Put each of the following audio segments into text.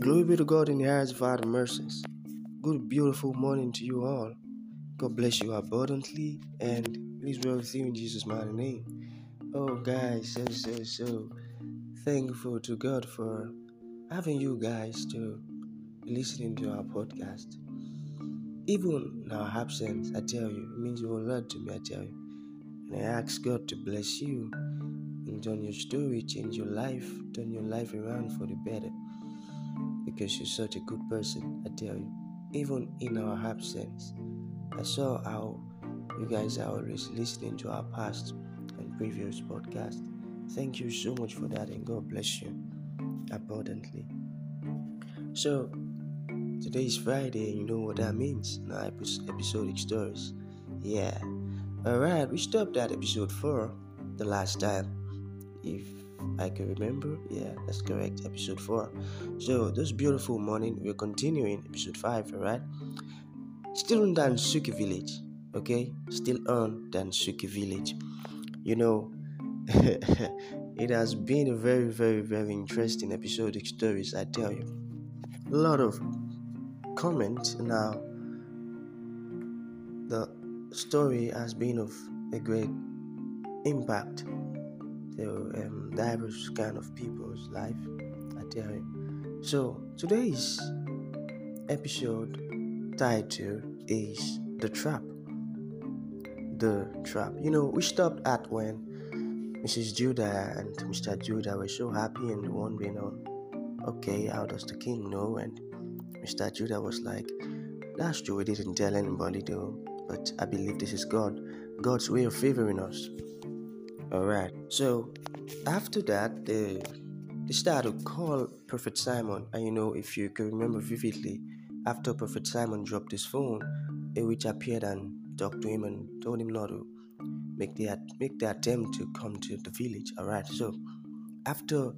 Glory be to God in the highest Father mercies. Good, beautiful morning to you all. God bless you abundantly and please be with you in Jesus' mighty name. Oh, guys, so, so, so thankful to God for having you guys to listening to our podcast. Even in our absence, I tell you, it means a whole lot to me, I tell you. And I ask God to bless you and turn your story, change your life, turn your life around for the better. Because you're such a good person, I tell you. Even in our absence, I saw how you guys are always listening to our past and previous podcast. Thank you so much for that, and God bless you abundantly. So, today is Friday, and you know what that means. Now, episodic stories. Yeah. Alright, we stopped at episode 4 the last time. If I can remember, yeah, that's correct. Episode 4. So, this beautiful morning, we're continuing episode 5, alright? Still on Dansuki village, okay? Still on Dansuki village. You know, it has been a very, very, very interesting episodic stories, I tell you. A lot of comments now. The story has been of a great impact to um, diverse kind of people's life. I tell you. So today's episode title is the trap. The trap. You know, we stopped at when Mrs. Judah and Mr. Judah were so happy and wondering on, okay, how does the king know? And Mr. Judah was like, that's true, we didn't tell anybody though but I believe this is God, God's way of favoring us. All right. So after that, they they started to call Prophet Simon, and you know, if you can remember vividly, after Prophet Simon dropped his phone, a witch appeared and talked to him and told him not to make the make the attempt to come to the village. All right. So after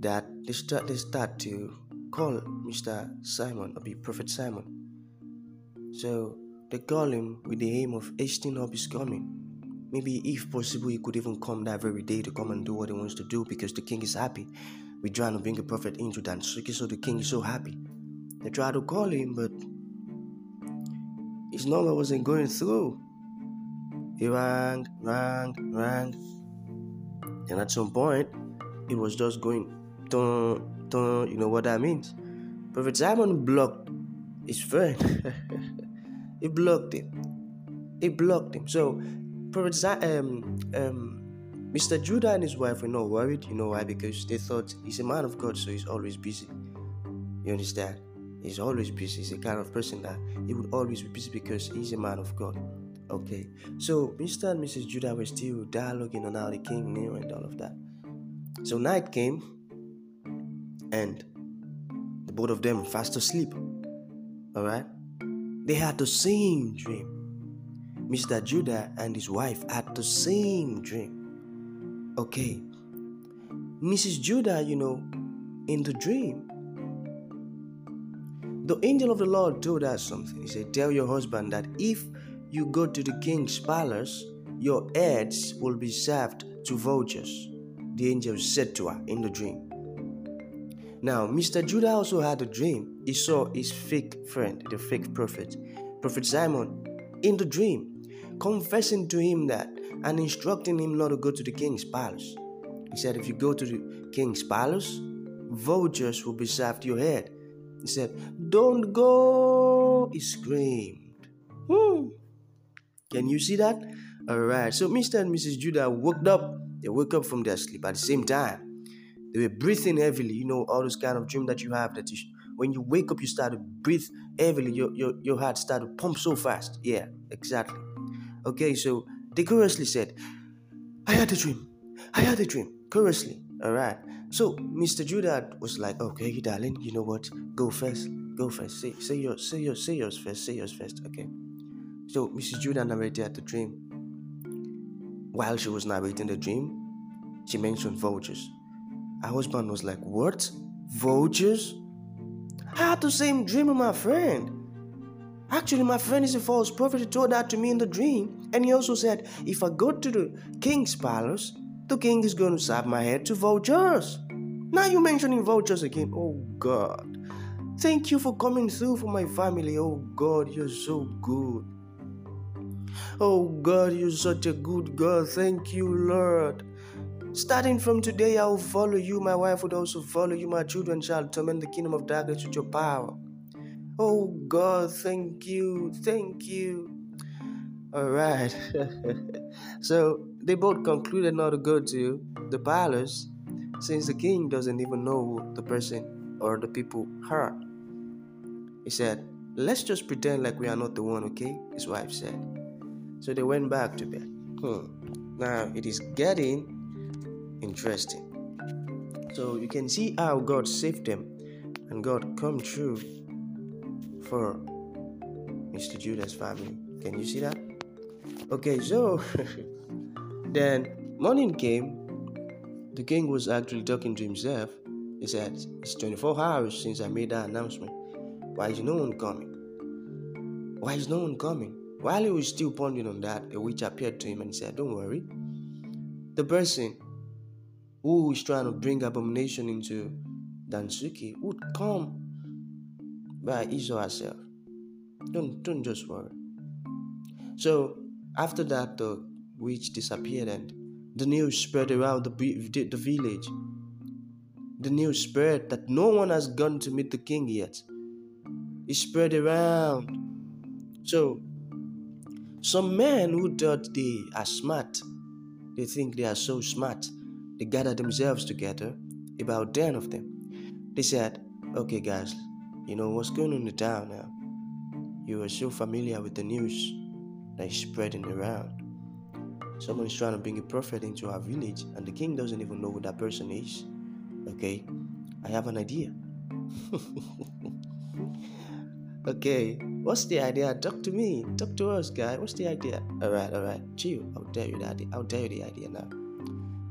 that, they start they start to call Mr. Simon, or be Prophet Simon. So they call him with the aim of hastening up his coming. Maybe, if possible, he could even come that very day to come and do what he wants to do because the king is happy. We trying to bring a prophet into Dansuki, so the king is so happy. They tried to call him, but his number wasn't going through. He rang, rang, rang. And at some point, it was just going, dun, dun, you know what that means? Prophet Simon blocked his friend. He blocked him. He blocked him. So, Um, um, Mr. Judah and his wife were not worried. You know why? Because they thought he's a man of God, so he's always busy. You understand? He's always busy. He's the kind of person that he would always be busy because he's a man of God. Okay. So Mr. and Mrs. Judah were still dialoguing on how the king knew and all of that. So night came and the both of them fast asleep. Alright? They had the same dream. Mr. Judah and his wife had the same dream. Okay. Mrs. Judah, you know, in the dream, the angel of the Lord told her something. He said, Tell your husband that if you go to the king's palace, your heads will be served to vultures. The angel said to her in the dream. Now, Mr. Judah also had a dream. He saw his fake friend, the fake prophet, Prophet Simon, in the dream, confessing to him that and instructing him not to go to the king's palace. He said, If you go to the king's palace, vultures will be served your head. He said, Don't go, he screamed. Hmm. Can you see that? Alright, so Mr. and Mrs. Judah woke up. They woke up from their sleep at the same time. They were breathing heavily. You know, all those kind of dream that you have that you, when you wake up, you start to breathe heavily. Your, your, your heart start to pump so fast. Yeah, exactly. Okay, so they curiously said, I had a dream. I had a dream. Curiously. All right. So Mr. Judah was like, okay, darling, you know what? Go first. Go first. Say, say yours. Say yours. Say yours first. Say yours first. Okay. So Mrs. Judah narrated the dream. While she was narrating the dream, she mentioned vultures. Her husband was like, What? Vultures? I had the same dream with my friend. Actually, my friend is a false prophet. He told that to me in the dream. And he also said, If I go to the king's palace, the king is going to serve my head to vultures. Now you're mentioning vultures again. Oh God. Thank you for coming through for my family. Oh God, you're so good. Oh God, you're such a good God. Thank you, Lord. Starting from today, I will follow you. My wife would also follow you. My children shall torment the kingdom of darkness with your power. Oh God, thank you. Thank you. All right. so they both concluded not to go to the palace since the king doesn't even know who the person or the people are. He said, Let's just pretend like we are not the one, okay? His wife said. So they went back to bed. Hmm. Now it is getting interesting. So you can see how God saved them and God come true for Mr. Judah's family. Can you see that? Okay, so then morning came. The king was actually talking to himself. He said, It's 24 hours since I made that announcement. Why is no one coming? Why is no one coming? While he was still pondering on that, a witch appeared to him and said, Don't worry. The person who is trying to bring abomination into Dansuki would come by his herself. Don't, don't just worry. So after that, the witch disappeared and the news spread around the, the, the village. The news spread that no one has gone to meet the king yet. It spread around. So, some men who thought they are smart, they think they are so smart, they gathered themselves together, about 10 of them. They said, Okay, guys, you know what's going on in the town now? You are so familiar with the news that is spreading around. Someone is trying to bring a prophet into our village, and the king doesn't even know who that person is. Okay, I have an idea. okay, what's the idea? Talk to me. Talk to us, guy. What's the idea? All right, all right. Chill. I'll tell you that. I'll tell you the idea now.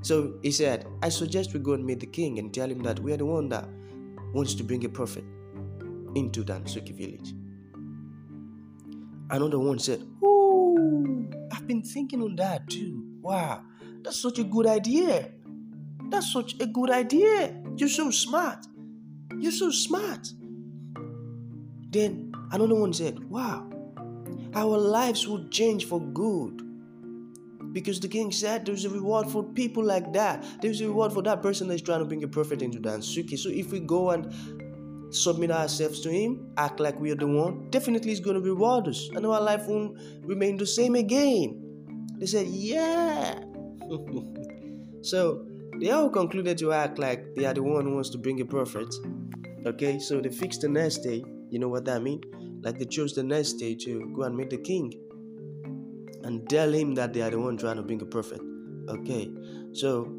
So he said, I suggest we go and meet the king and tell him that we are the one that wants to bring a prophet into Dansuki village. Another one said, Oh, I've been thinking on that too. Wow, that's such a good idea. That's such a good idea. You're so smart. You're so smart. Then another one said, Wow, our lives would change for good. Because the king said there's a reward for people like that. There's a reward for that person that's trying to bring a prophet into Dansuki. So if we go and submit ourselves to Him, act like we are the one, definitely He's going to reward us, and our life won't remain the same again. They said, Yeah. so they all concluded to act like they are the one who wants to bring a prophet. Okay, so they fixed the next day. You know what that means? Like they chose the next day to go and meet the king and tell him that they are the one trying to bring a prophet. Okay, so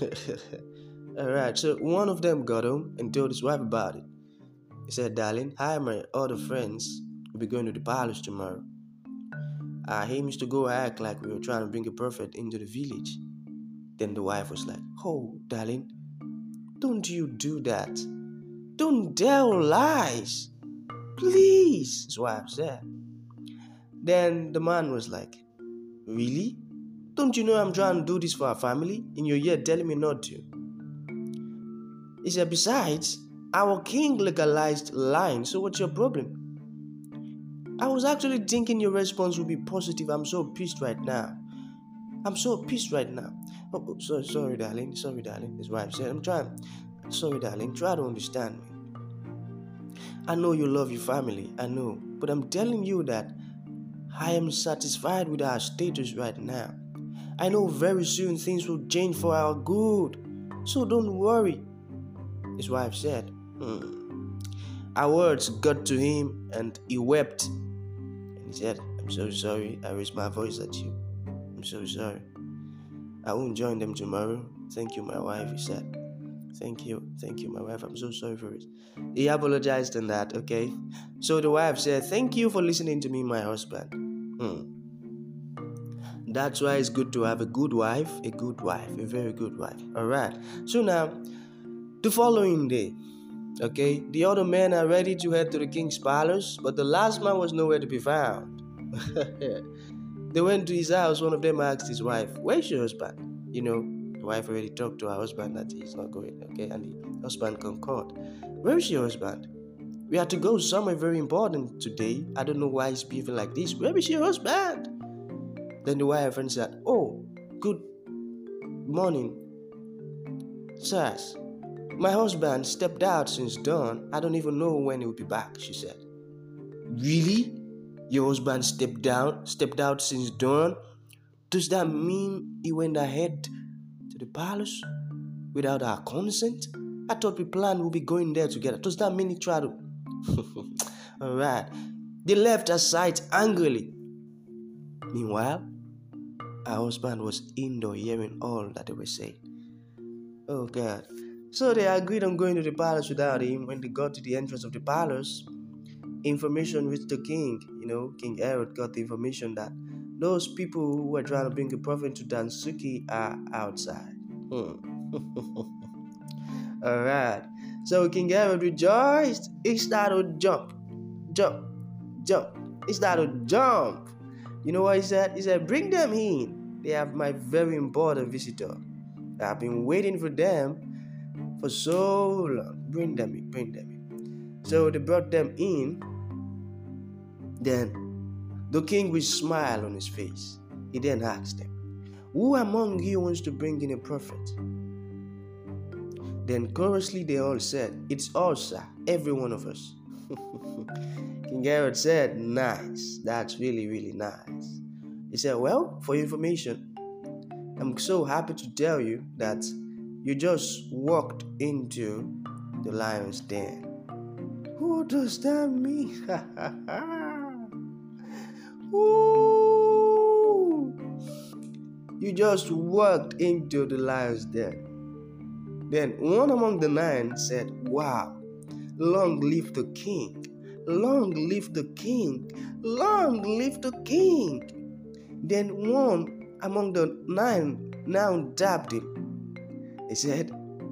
all right, so one of them got home and told his wife about it. He said, Darling, hi, my other friends. We'll be going to the palace tomorrow. Uh, he used to go act like we were trying to bring a prophet into the village. Then the wife was like, Oh, darling, don't you do that. Don't tell lies. Please, his wife said. Then the man was like, Really? Don't you know I'm trying to do this for our family? And you're yet telling me not to. He said, Besides, our king legalized lying, so what's your problem? I was actually thinking your response would be positive. I'm so pissed right now. I'm so pissed right now. Oh, oh sorry, sorry, darling. Sorry, darling. His wife said, I'm trying. Sorry, darling. Try to understand me. I know you love your family. I know. But I'm telling you that I am satisfied with our status right now. I know very soon things will change for our good. So don't worry. His wife said, Our words got to him and he wept. And he said, I'm so sorry I raised my voice at you. I'm so sorry. I won't join them tomorrow. Thank you, my wife, he said. Thank you, thank you, my wife. I'm so sorry for it. He apologized on that, okay? So the wife said, Thank you for listening to me, my husband. Hmm. That's why it's good to have a good wife, a good wife, a very good wife. All right. So now, the following day, Okay, the other men are ready to head to the king's palace, but the last man was nowhere to be found. they went to his house. One of them asked his wife, Where's your husband? You know, The wife already talked to her husband that he's not going, okay? And the husband concurred. Where is your husband? We had to go somewhere very important today. I don't know why he's behaving like this. Where is your husband? Then the wife said, Oh, good morning, sirs. My husband stepped out since dawn. I don't even know when he'll be back, she said. Really? Your husband stepped down, stepped out since dawn? Does that mean he went ahead to the palace without our consent? I thought we planned we'll be going there together. Does that mean he tried to? Alright. They left her sight angrily. Meanwhile, her husband was indoor hearing all that they were saying. Oh God. So they agreed on going to the palace without him. When they got to the entrance of the palace, information reached the king. You know, King Herod got the information that those people who were trying to bring a prophet to Dansuki are outside. Hmm. All right. So King Herod rejoiced. He started jump, jump, jump. He started jump. You know what he said? He said, Bring them in. They have my very important visitor. I've been waiting for them for so long. Bring them in, bring them in. So they brought them in. Then the king with smile on his face. He then asked them, Who among you wants to bring in a prophet? Then chorously they all said, It's us, sir, every one of us. King Herod said, Nice, that's really, really nice. He said, Well, for your information, I'm so happy to tell you that you just walked into the lion's den. What does that mean? you just walked into the lion's den. Then one among the nine said, Wow, long live the king! Long live the king! Long live the king! Then one among the nine now dabbed him. He said,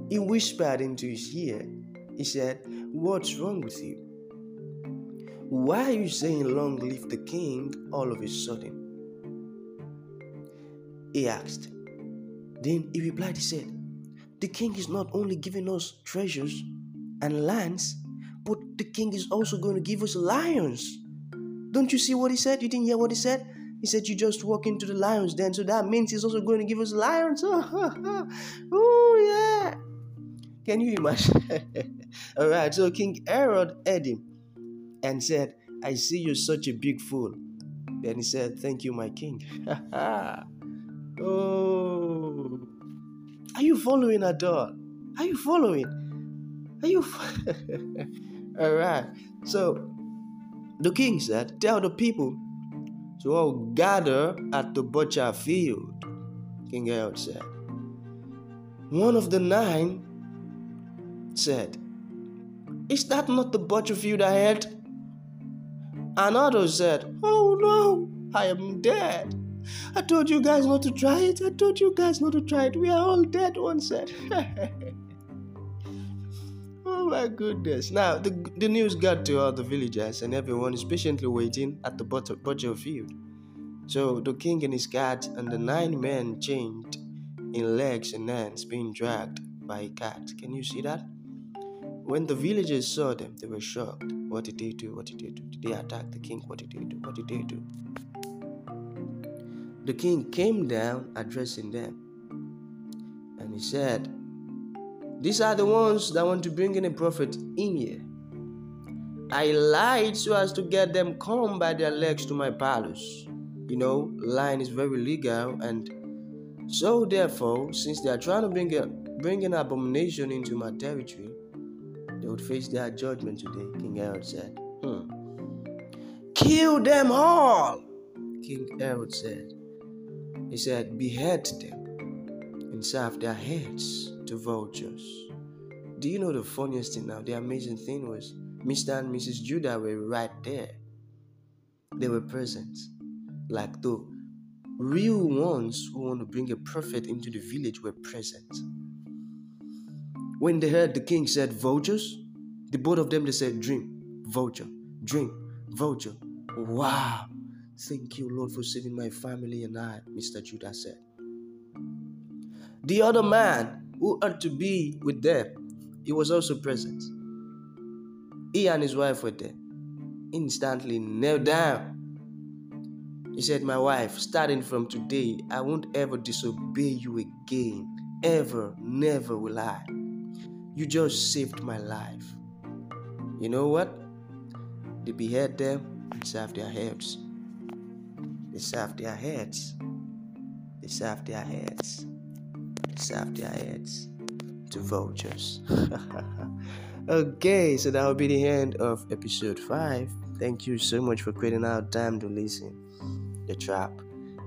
He whispered into his ear. He said, What's wrong with you? Why are you saying long live the king all of a sudden? He asked. Then he replied, He said, the king is not only giving us treasures and lands, but the king is also going to give us lions. Don't you see what he said? You didn't hear what he said? He said, You just walk into the lions den. So that means he's also going to give us lions. Oh, yeah. Can you imagine? All right. So King Herod heard him and said, I see you're such a big fool. Then he said, Thank you, my king. oh. Are you following at all? Are you following? Are you? all right. So the king said, Tell the people to all gather at the butcher field. King Herod said. One of the nine said, Is that not the butcher field ahead? Another said, Oh no, I am dead. I told you guys not to try it. I told you guys not to try it. We are all dead, one said. oh my goodness. Now, the, the news got to all the villagers, and everyone is patiently waiting at the butcher field. So the king and his cat and the nine men chained in legs and hands being dragged by a cat. Can you see that? When the villagers saw them, they were shocked. What did they do? What did they do? Did they attack the king? What did they do? What did they do? The king came down addressing them. And he said, These are the ones that want to bring in a prophet in here. I lied so as to get them come by their legs to my palace. You know, lying is very legal, and so therefore, since they are trying to bring, a, bring an abomination into my territory, they would face their judgment today, King Herod said. Hmm. Kill them all, King Herod said. He said, Behead them and serve their heads to vultures. Do you know the funniest thing now? The amazing thing was Mr. and Mrs. Judah were right there. They were present. Like the real ones who want to bring a prophet into the village were present. When they heard the king said vultures, the both of them they said dream, vulture, dream, vulture. Wow. Thank you, Lord, for saving my family and I, Mr. Judah said. The other man who ought to be with them, he was also present. He and his wife were there. Instantly knelt down. He said, My wife, starting from today, I won't ever disobey you again. Ever, never will I. You just saved my life. You know what? They behead them and serve their heads. They serve their heads. They serve their heads. They serve their heads to vultures. okay, so that will be the end of episode 5. Thank you so much for creating out time to listen. The Trap,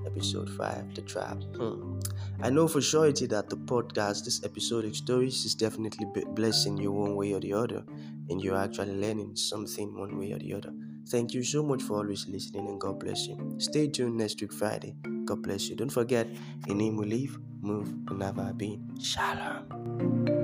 episode 5, The Trap. Hmm. I know for surety that the podcast, this episodic stories, is definitely blessing you one way or the other, and you're actually learning something one way or the other. Thank you so much for always listening, and God bless you. Stay tuned next week, Friday. God bless you. Don't forget, in name we live, move, and never been. Shalom.